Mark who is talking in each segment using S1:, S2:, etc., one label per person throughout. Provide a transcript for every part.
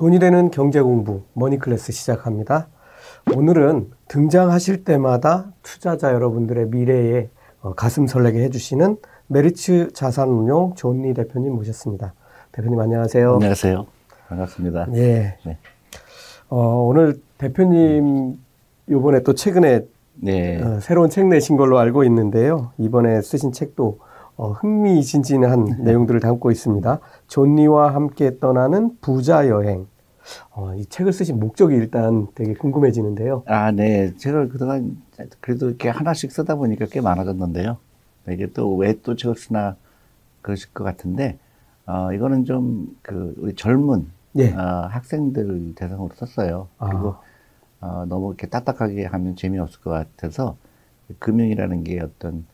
S1: 돈이 되는 경제 공부 머니클래스 시작합니다. 오늘은 등장하실 때마다 투자자 여러분들의 미래에 어, 가슴 설레게 해주시는 메리츠 자산운용 존리 대표님 모셨습니다. 대표님 안녕하세요.
S2: 안녕하세요. 반갑습니다.
S1: 예. 네. 어, 오늘 대표님 요번에 또 최근에 네. 어, 새로운 책 내신 걸로 알고 있는데요. 이번에 쓰신 책도 어, 흥미진진한 네. 내용들을 담고 있습니다. 존니와 함께 떠나는 부자 여행. 어, 이 책을 쓰신 목적이 일단 되게 궁금해지는데요.
S2: 아, 네. 책을 그동안 그래도 이렇게 하나씩 쓰다 보니까 꽤 많아졌는데요. 이게 또 왜 또 책을 쓰나 그러실 것 같은데, 어, 이거는 좀 그 우리 젊은 예. 어, 학생들 대상으로 썼어요. 아. 그리고 아. 어, 너무 이렇게 딱딱하게 하면 재미없을 것 같아서 금융이라는 게 어떤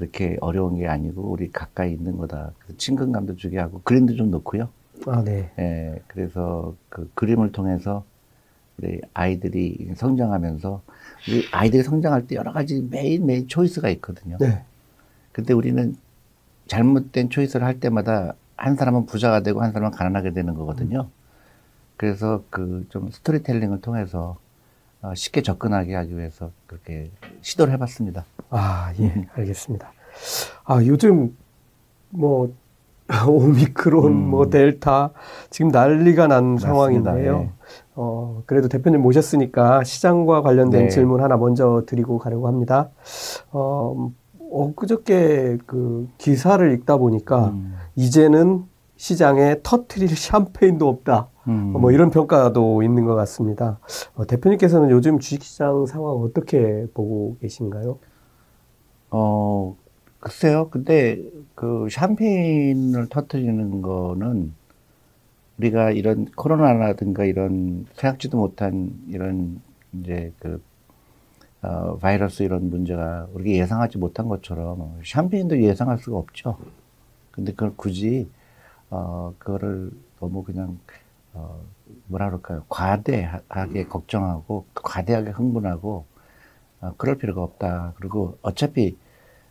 S2: 그렇게 어려운 게 아니고 우리 가까이 있는 거다. 친근감도 주게 하고 그림도 좀 넣고요. 아, 네. 예, 그래서 그 그림을 통해서 우리 아이들이 성장하면서 우리 아이들이 성장할 때 여러 가지 매일매일 초이스가 있거든요. 네. 근데 우리는 잘못된 초이스를 할 때마다 한 사람은 부자가 되고 한 사람은 가난하게 되는 거거든요. 그래서 그 좀 스토리텔링을 통해서 어, 쉽게 접근하게 하기 위해서 그렇게 시도를 해봤습니다.
S1: 아, 예, 음. 알겠습니다. 아, 요즘 뭐 오미크론, 음. 뭐 델타 지금 난리가 난 맞습니다. 상황인데요. 네. 어, 그래도 대표님 모셨으니까 시장과 관련된 네. 질문 하나 먼저 드리고 가려고 합니다. 어, 엊그저께 그 기사를 읽다 보니까 음. 이제는 시장에 터트릴 샴페인도 없다. 음. 뭐 이런 평가도 있는 것 같습니다. 어, 대표님께서는 요즘 주식시장 상황 어떻게 보고 계신가요?
S2: 어, 글쎄요. 근데 그 샴페인을 터트리는 거는 우리가 이런 코로나라든가 이런 생각지도 못한 이런 이제 그 어, 바이러스 이런 문제가 우리가 예상하지 못한 것처럼 샴페인도 예상할 수가 없죠. 근데 그걸 굳이 어, 그거를 너무 그냥 어, 뭐라 그럴까요? 과대하게 걱정하고 과대하게 흥분하고 어, 그럴 필요가 없다. 그리고 어차피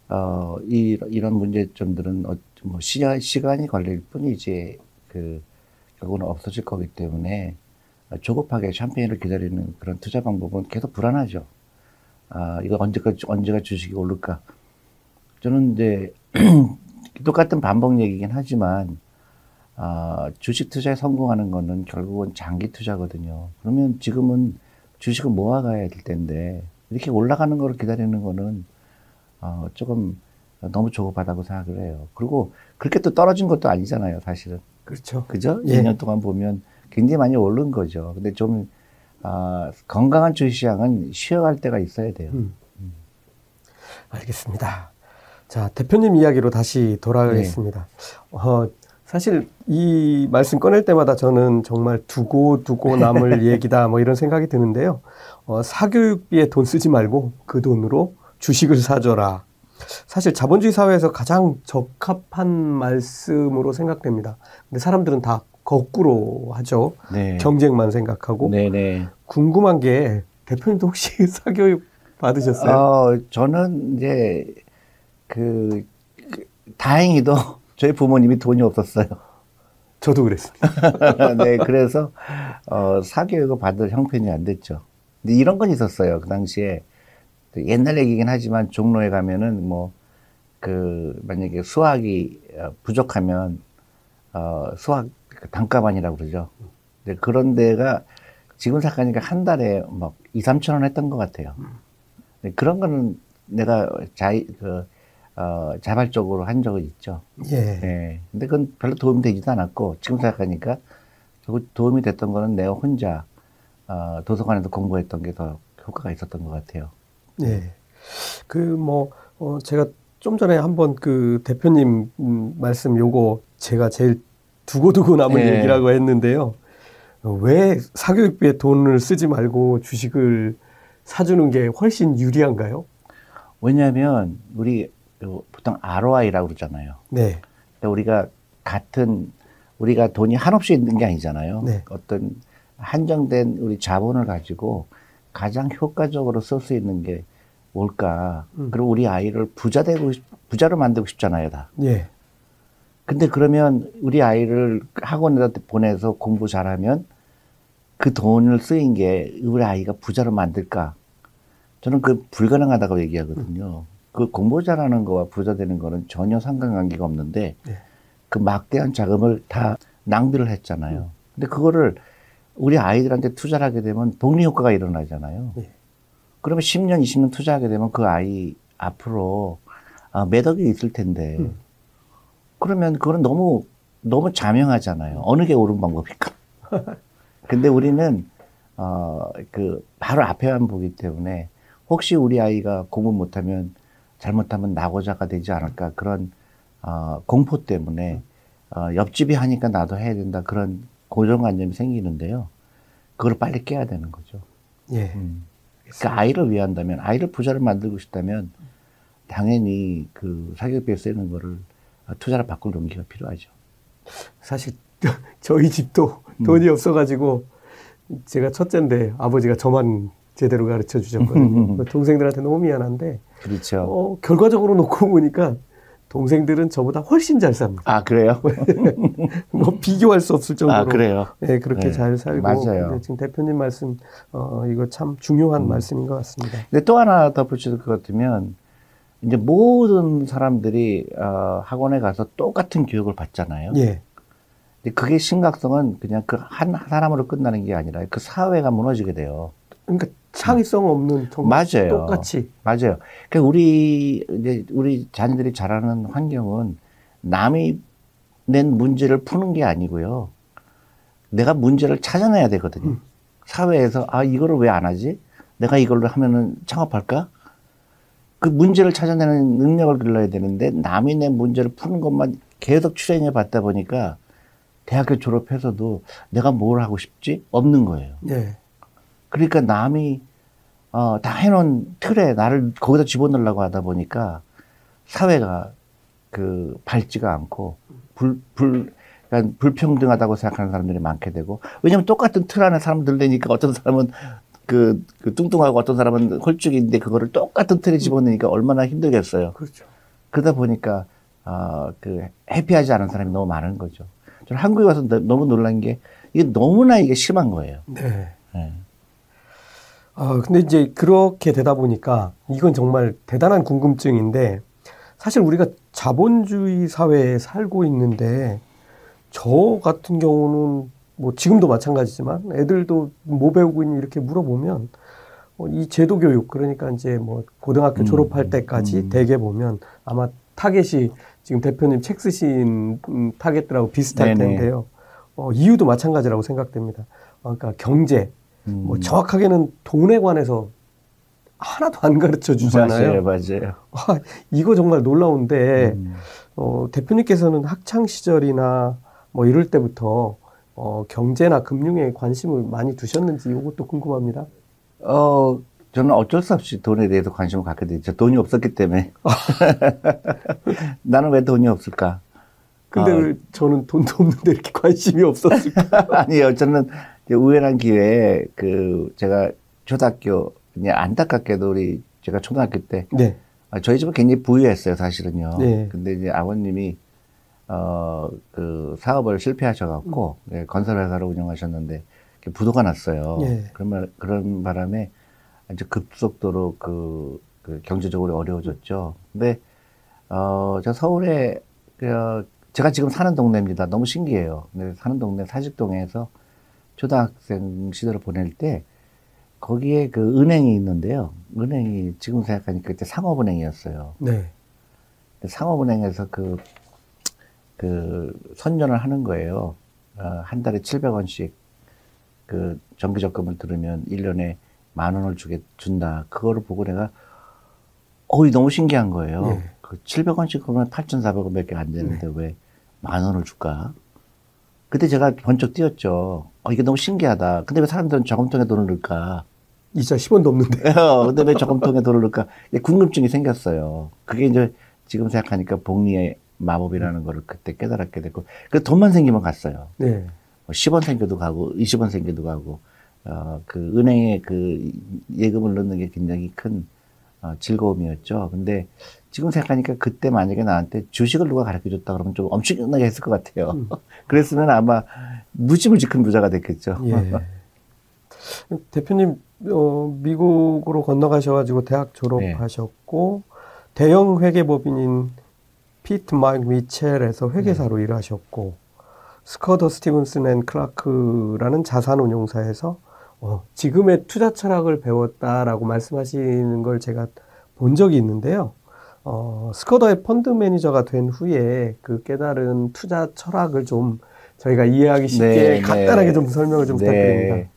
S2: 어, 이, 이런 문제점들은 어, 뭐 시간, 시간이 걸릴 뿐이지 그 결국은 없어질 거기 때문에 조급하게 샴페인을 기다리는 그런 투자 방법은 계속 불안하죠. 아, 이거 언제까, 언제가 주식이 오를까. 저는 이제 똑같은 반복 얘기긴 하지만 아, 주식 투자에 성공하는 거는 결국은 장기 투자거든요. 그러면 지금은 주식을 모아가야 될 텐데 이렇게 올라가는 거를 기다리는 거는 어, 조금 너무 조급하다고 생각을 해요. 그리고 그렇게 또 떨어진 것도 아니잖아요, 사실은.
S1: 그렇죠.
S2: 그죠? 예. 2년 동안 보면 굉장히 많이 오른 거죠. 근데 좀, 아, 건강한 주식시장은 쉬어갈 때가 있어야 돼요. 음. 음.
S1: 알겠습니다. 자, 대표님 이야기로 다시 돌아가겠습니다. 네. 어, 사실 이 말씀 꺼낼 때마다 저는 정말 두고 두고 남을 얘기다 뭐 이런 생각이 드는데요. 어, 사교육비에 돈 쓰지 말고 그 돈으로 주식을 사줘라. 사실 자본주의 사회에서 가장 적합한 말씀으로 생각됩니다. 근데 사람들은 다 거꾸로 하죠. 네. 경쟁만 생각하고. 네네. 네. 궁금한 게 대표님도 혹시 사교육 받으셨어요?
S2: 어, 저는 이제 그, 그 다행히도 저희 부모님이 돈이 없었어요.
S1: 저도 그랬습니다.
S2: 네, 그래서 어, 사교육을 받을 형편이 안 됐죠. 근데 이런 건 있었어요. 그 당시에 옛날 얘기긴 하지만 종로에 가면은 뭐 그 만약에 수학이 어, 부족하면 어 수학 그 단가반이라고 그러죠. 근데 그런 데가 지금 생각하니까 한 달에 막 2, 3천 원 했던 것 같아요. 그런 거는 내가 자이 그 어, 자발적으로 한 적은 있죠. 예. 예. 근데 그건 별로 도움이 되지도 않았고, 지금 생각하니까 도움이 됐던 거는 내가 혼자, 어, 도서관에서 공부했던 게 더 효과가 있었던 것 같아요.
S1: 예. 그, 뭐, 어, 제가 좀 전에 한번 그 대표님 음, 말씀 요거 제가 제일 두고두고 남은 예. 얘기라고 했는데요. 어, 왜 사교육비에 돈을 쓰지 말고 주식을 사주는 게 훨씬 유리한가요?
S2: 왜냐하면 우리 보통 ROI라고 그러잖아요. 네. 그러니까 우리가 같은 우리가 돈이 한없이 있는 게 아니잖아요. 네. 어떤 한정된 우리 자본을 가지고 가장 효과적으로 쓸 수 있는 게 뭘까? 음. 그리고 우리 아이를 부자 되고 부자로 만들고 싶잖아요, 다. 예. 근데 그러면 우리 아이를 학원에다 보내서 공부 잘하면 그 돈을 쓰인 게 우리 아이가 부자로 만들까? 저는 그 불가능하다고 얘기하거든요. 그 공부 잘하는 거와 부자 되는 거는 전혀 상관관계가 없는데
S1: 네.
S2: 그 막대한 자금을 다 낭비를 했잖아요. 근데 그거를 우리 아이들한테 투자를 하게 되면 복리 효과가 일어나잖아요.
S1: 네.
S2: 그러면 10년, 20년 투자하게 되면 그 아이 앞으로 아, 매덕이 있을 텐데
S1: 음.
S2: 그러면 그거는 너무 너무 자명하잖아요. 어느 게 옳은 방법일까? 근데 우리는 어 그 바로 앞에만 보기 때문에 혹시 우리 아이가 공부 못하면 잘못하면 낙오자가 되지 않을까 그런 어 공포 때문에 어 옆집이 하니까 나도 해야 된다 그런 고정관념이 생기는데요. 그걸 빨리 깨야 되는 거죠.
S1: 예.
S2: 음. 그러니까 아이를 위한다면 아이를 부자를 만들고 싶다면 당연히 그 사교육비에 쓰는 거를 투자로 바꿀 용기가 필요하죠.
S1: 사실 저희 집도
S2: 음.
S1: 돈이 없어가지고 제가 첫째인데 아버지가 저만 제대로 가르쳐 주셨거든요. 동생들한테 너무 미안한데
S2: 그렇죠.
S1: 어, 결과적으로 놓고 보니까 동생들은 저보다 훨씬 잘 삽니다.
S2: 아 그래요?
S1: 뭐 비교할 수 없을 정도로.
S2: 아 그래요?
S1: 네, 그렇게
S2: 네,
S1: 잘 살고.
S2: 맞아요.
S1: 지금 대표님 말씀, 어, 이거 참 중요한 말씀인 것 같습니다.
S2: 근데 또 하나 덧붙일 것 같으면 이제 모든 사람들이 어, 학원에 가서 똑같은 교육을 받잖아요.
S1: 예.
S2: 근데 그게 심각성은 그냥 그 한 사람으로 끝나는 게 아니라 그 사회가 무너지게 돼요.
S1: 그러니까 창의성 없는
S2: 맞아요.
S1: 똑같이.
S2: 맞아요. 그러니까 우리 이제 우리 자녀들이 자라는 환경은 남이 낸 문제를 푸는 게 아니고요. 내가 문제를 찾아내야 되거든요.
S1: 음.
S2: 사회에서 아 이거를 왜 안 하지? 내가 이걸로 하면은 창업할까? 그 문제를 찾아내는 능력을 길러야 되는데 남이 낸 문제를 푸는 것만 계속 추행해 봤다 보니까 대학교 졸업해서도 내가 뭘 하고 싶지? 없는 거예요.
S1: 예.
S2: 그러니까 남이 어, 다 해놓은 틀에 나를 거기다 집어넣으려고 하다 보니까 사회가 그 밝지가 않고 불, 불, 그러니까 불평등하다고 생각하는 사람들이 많게 되고 왜냐면 똑같은 틀 안에 사람들 되니까 어떤 사람은 그, 그 뚱뚱하고 어떤 사람은 홀쭉인데 그거를 똑같은 틀에 집어넣으니까 얼마나 힘들겠어요.
S1: 그렇죠.
S2: 그러다 보니까 어, 그 해피하지 않은 사람이 너무 많은 거죠. 저는 한국에 와서 너- 너무 놀란 게 이게 너무나 이게 심한 거예요.
S1: 네.
S2: 예.
S1: 아, 근데 이제 그렇게 되다 보니까 이건 정말 대단한 궁금증인데 사실 우리가 자본주의 사회에 살고 있는데 저 같은 경우는 뭐 지금도 마찬가지지만 애들도 뭐 배우고 있니 이렇게 물어보면 어, 이 제도 교육 그러니까 이제 뭐 고등학교
S2: 음,
S1: 졸업할 때까지
S2: 음.
S1: 대개 보면 아마 타겟이 지금 대표님 책 쓰신 음, 타겟들하고 비슷할
S2: 네네.
S1: 텐데요. 어, 이유도 마찬가지라고 생각됩니다. 어, 그러니까 경제,
S2: 음.
S1: 뭐 정확하게는 돈에 관해서 하나도 안 가르쳐 주잖아요.
S2: 맞아요, 맞아요.
S1: 아, 이거 정말 놀라운데
S2: 음.
S1: 어, 대표님께서는 학창 시절이나 뭐 이럴 때부터 어, 경제나 금융에 관심을 많이 두셨는지 이것도 궁금합니다.
S2: 어, 저는 어쩔 수 없이 돈에 대해서 관심을 갖게 됐죠. 돈이 없었기 때문에. 나는 왜 돈이 없을까?
S1: 근데
S2: 어.
S1: 왜 저는 돈도 없는데 이렇게 관심이 없었을까?
S2: 아니요, 저는 우연한 기회에 그 제가 초등학교 그냥 안타깝게도 우리 제가 초등학교 때
S1: 네.
S2: 아, 저희 집은 굉장히 부유했어요, 사실은요.
S1: 네.
S2: 근데 이제 아버님이 어, 그 사업을 실패하셔갖고 예, 건설회사를 운영하셨는데 부도가 났어요.
S1: 예.
S2: 그런, 그런 바람에 아주 급속도로 그, 그 경제적으로 어려워졌죠. 근데 어, 저 서울에 그, 제가 지금 사는 동네입니다. 너무 신기해요. 근데 사는 동네 사직동에서 초등학생 시절을 보낼 때 거기에 그 은행이 있는데요. 은행이 지금 생각하니까 그때 상업은행이었어요.
S1: 네.
S2: 상업은행에서 그, 그, 선전을 하는 거예요. 어, 한 달에 700원씩 그 정기적금을 들으면 1년에 만 원을 주게, 준다. 그거를 보고 내가, 어이, 너무 신기한 거예요.
S1: 예.
S2: 그 700원씩 그러면 8,400원 밖에 안 되는데 왜만 원을 줄까? 그때 제가 번쩍 뛰었죠. 어, 이게 너무 신기하다. 근데 왜 사람들은 저금통에 돈을 넣을까?
S1: 이자 10원도 없는데.
S2: 어, 근데 왜 저금통에 돈을 넣을까? 궁금증이 생겼어요. 그게 이제 지금 생각하니까 복리의 마법이라는 거를 그때 깨달았게 됐고, 그 돈만 생기면 갔어요.
S1: 네.
S2: 뭐 10원 생겨도 가고, 20원 생겨도 가고, 어, 그 은행에 그 예금을 넣는 게 굉장히 큰 어, 즐거움이었죠. 근데 지금 생각하니까 그때 만약에 나한테 주식을 누가 가르쳐 줬다 그러면 좀 엄청나게 했을 것 같아요.
S1: 음.
S2: 그랬으면 아마 무지무지 큰 부자가 됐겠죠.
S1: 예. 대표님 어, 미국으로 건너가셔가지고 대학 졸업하셨고 네. 대형 회계법인인 피트 마윅 미첼에서 회계사로 네. 일하셨고 스커더 스티븐스 앤 클라크라는 자산운용사에서 어, 지금의 투자 철학을 배웠다라고 말씀하시는 걸 제가 본 적이 있는데요. 어, 스커더의 펀드 매니저가 된 후에 그 깨달은 투자 철학을 좀 저희가 이해하기 쉽게 네, 네. 간단하게 네. 좀 설명을 좀 네. 부탁드립니다.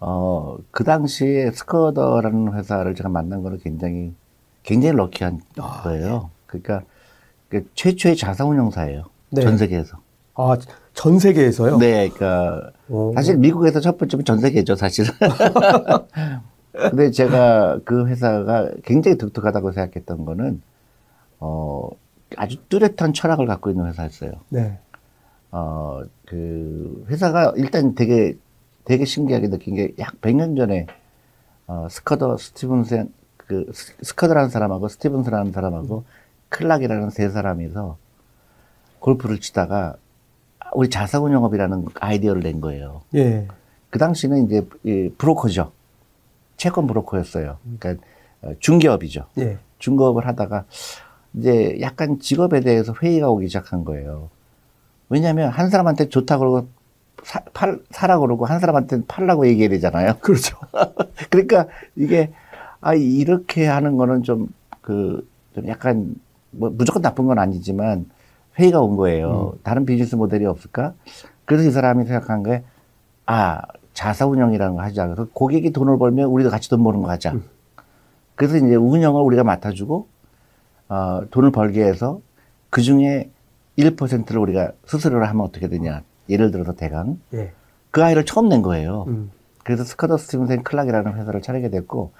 S2: 어, 그 당시에 스커더라는 회사를 제가 만난 거는 굉장히, 굉장히 lucky한 아, 거예요. 그러니까 그 최초의 자산운용사예요. 네. 전 세계에서.
S1: 아, 전 세계에서요?
S2: 네, 그러니까 오. 사실 미국에서 첫 번째면 전 세계죠, 사실은. 근데 제가 그 회사가 굉장히 독특하다고 생각했던 거는 어 아주 뚜렷한 철학을 갖고 있는 회사였어요. 네. 어그 회사가 일단 되게 되게 신기하게 느낀 게 약 100년 전에 어 스커더 스티븐슨 그 스커더라는 사람하고 스티븐스라는 사람하고 음. 클락이라는 세 사람이서 골프를 치다가 우리 자산운용업이라는 아이디어를 낸 거예요. 예. 그 당시는 이제 이 브로커죠. 채권 브로커였어요. 그러니까 어, 중개업이죠. 예. 중개업을 하다가 이제 약간 직업에 대해서 회의가 오기 시작한 거예요. 왜냐하면 한 사람한테 좋다 그러고 사, 팔, 사라 그러고 한 사람한테 팔라고 얘기해야 되잖아요.
S1: 그렇죠.
S2: 그러니까 이게 아 이렇게 하는 거는 좀 그, 좀 약간 뭐 무조건 나쁜 건 아니지만 회의가 온 거예요. 음. 다른 비즈니스 모델이 없을까? 그래서 이 사람이 생각한 게, 아, 자사 운영이라는 거 하자. 그래서 고객이 돈을 벌면 우리도 같이 돈 버는 거 하자. 음. 그래서 이제 운영을 우리가 맡아주고, 어, 돈을 벌게 해서 그 중에 1%를 우리가 수수료를 하면 어떻게 되냐. 예를 들어서 대강. 예. 그 아이를 처음 낸 거예요. 음. 그래서 스카더 스티븐센 클락이라는 회사를 차리게 됐고,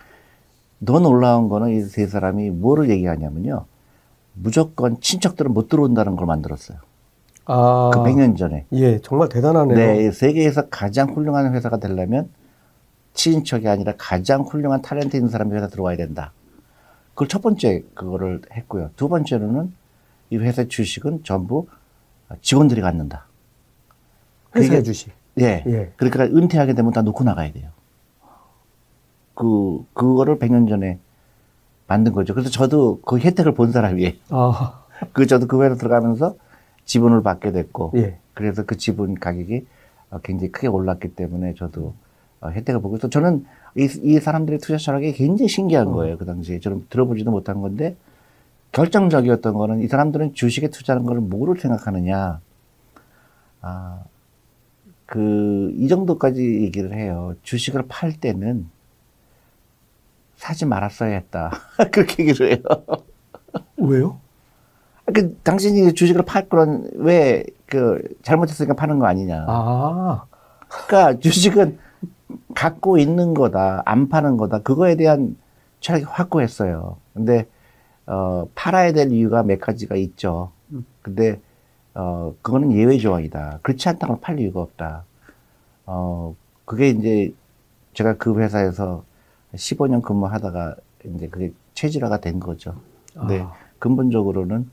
S2: 더 놀라운 거는 이 세 사람이 뭐를 얘기하냐면요. 무조건 친척들은 못 들어온다는 걸 만들었어요. 아. 그 100년 전에.
S1: 예, 정말 대단하네요.
S2: 네, 세계에서 가장 훌륭한 회사가 되려면 친척이 아니라 가장 훌륭한 탤런트 있는 사람이 회사 들어와야 된다. 그걸 첫 번째 그거를 했고요. 두 번째로는 이 회사 주식은 전부 직원들이 갖는다.
S1: 회사 주식.
S2: 예. 예. 그러니까 은퇴하게 되면 다 놓고 나가야 돼요. 그, 그거를 100년 전에 만든 거죠. 그래서 저도 그 혜택을 본 사람이에요. 아. 그 저도 그 회사 들어가면서 지분을 받게 됐고, 예. 그래서 그 지분 가격이 어, 굉장히 크게 올랐기 때문에 저도 어, 혜택을 보고 있어. 저는 이, 이 사람들의 투자 철학이 굉장히 신기한 어. 거예요. 그 당시에 저는 들어보지도 못한 건데 결정적이었던 거는 이 사람들은 주식에 투자하는 걸 뭐로 생각하느냐. 아, 그, 이 정도까지 얘기를 해요. 주식을 팔 때는 사지 말았어야 했다. 그렇게 얘기를 해요.
S1: 왜요?
S2: 그 당신이 주식을 팔 거는 왜 그 잘못했으니까 파는 거 아니냐. 아. 그러니까 주식은 갖고 있는 거다, 안 파는 거다. 그거에 대한 철학이 확고했어요. 근데 어 팔아야 될 이유가 몇 가지가 있죠. 근데 어 그거는 예외 조항이다. 그렇지 않다고 팔 이유가 없다. 어 그게 이제 제가 그 회사에서 15년 근무하다가 이제 그게 체질화가 된 거죠. 근데 아. 근본적으로는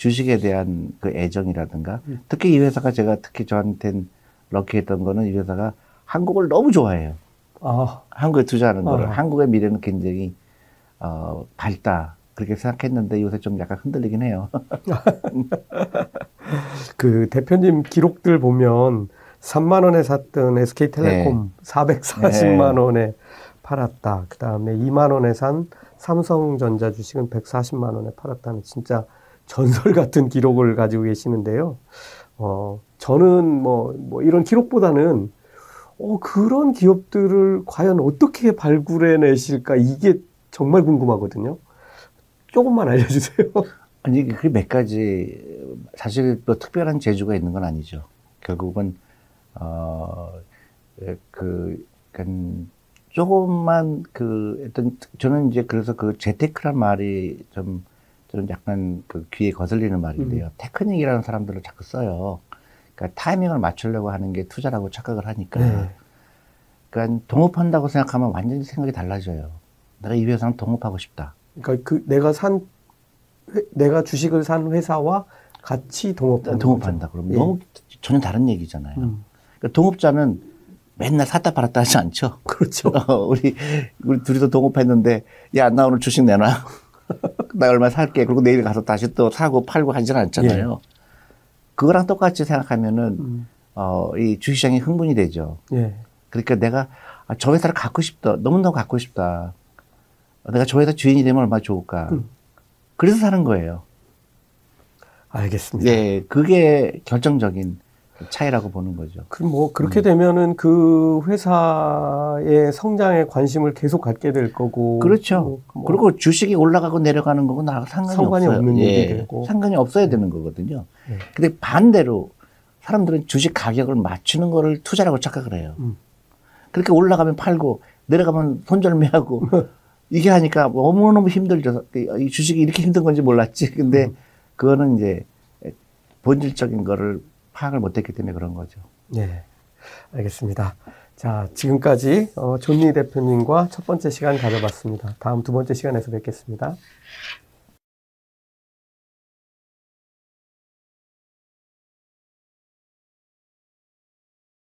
S2: 주식에 대한 그 애정이라든가 음. 특히 이 회사가 제가 특히 저한테는 럭키했던 거는 이 회사가 한국을 너무 좋아해요. 아. 한국에 투자하는 거를 아. 한국의 미래는 굉장히 어, 밝다 그렇게 생각했는데 요새 좀 약간 흔들리긴 해요.
S1: 그 대표님 기록들 보면 3만 원에 샀던 SK텔레콤 네. 440만 네. 원에 팔았다. 그 다음에 2만 원에 산 삼성전자 주식은 140만 원에 팔았다는 진짜 전설 같은 기록을 가지고 계시는데요. 어, 저는 뭐, 뭐 이런 기록보다는 어, 그런 기업들을 과연 어떻게 발굴해 내실까 이게 정말 궁금하거든요. 조금만 알려주세요.
S2: 아니, 그 몇 가지, 사실 또 특별한 재주가 있는 건 아니죠. 결국은, 어, 그, 조금만 그 어떤 저는 이제 그래서 그 재테크란 말이 좀 저는 약간 그 귀에 거슬리는 말인데요. 음. 테크닉이라는 사람들을 자꾸 써요. 그러니까 타이밍을 맞추려고 하는 게 투자라고 착각을 하니까. 네. 그러니까 동업한다고 생각하면 완전히 생각이 달라져요. 내가 이 회사랑 동업하고 싶다.
S1: 그러니까 그 내가 산 회, 내가 주식을 산 회사와 같이 동업한다.
S2: 동업한다. 그러면 예. 너무 전혀 다른 얘기잖아요. 음. 그러니까 동업자는 맨날 샀다 팔았다 하지 않죠.
S1: 그렇죠.
S2: 우리 우리 둘이서 동업했는데 야 나 오늘 주식 내놔. 나 얼마 살게. 그리고 내일 가서 다시 또 사고 팔고 하지는 않잖아요. 예. 그거랑 똑같이 생각하면은 음. 어, 이 주식시장이 흥분이 되죠. 예. 그러니까 내가 아, 저 회사를 갖고 싶다. 너무너무 갖고 싶다. 내가 저 회사 주인이 되면 얼마나 좋을까. 음. 그래서 사는 거예요.
S1: 알겠습니다.
S2: 예, 그게 결정적인 차이라고 보는 거죠.
S1: 그럼 뭐 그렇게 음. 되면은 그 회사의 성장에 관심을 계속 갖게 될 거고.
S2: 그렇죠. 뭐, 뭐 그리고 주식이 올라가고 내려가는 거고 나 상관이, 상관이 없어요. 없는 예, 일이 되고. 상관이 없어야 되는 거거든요. 예. 근데 반대로 사람들은 주식 가격을 맞추는 거를 투자라고 착각을 해요. 음. 그렇게 올라가면 팔고 내려가면 손절매하고 이게 하니까 너무너무 힘들죠. 이 주식이 이렇게 힘든 건지 몰랐지. 근데 음. 그거는 이제 본질적인 거를 파악을 못했기 때문에 그런 거죠.
S1: 네, 알겠습니다. 자, 지금까지 어, 존니 대표님과 첫 번째 시간 가져봤습니다. 다음 두 번째 시간에서 뵙겠습니다.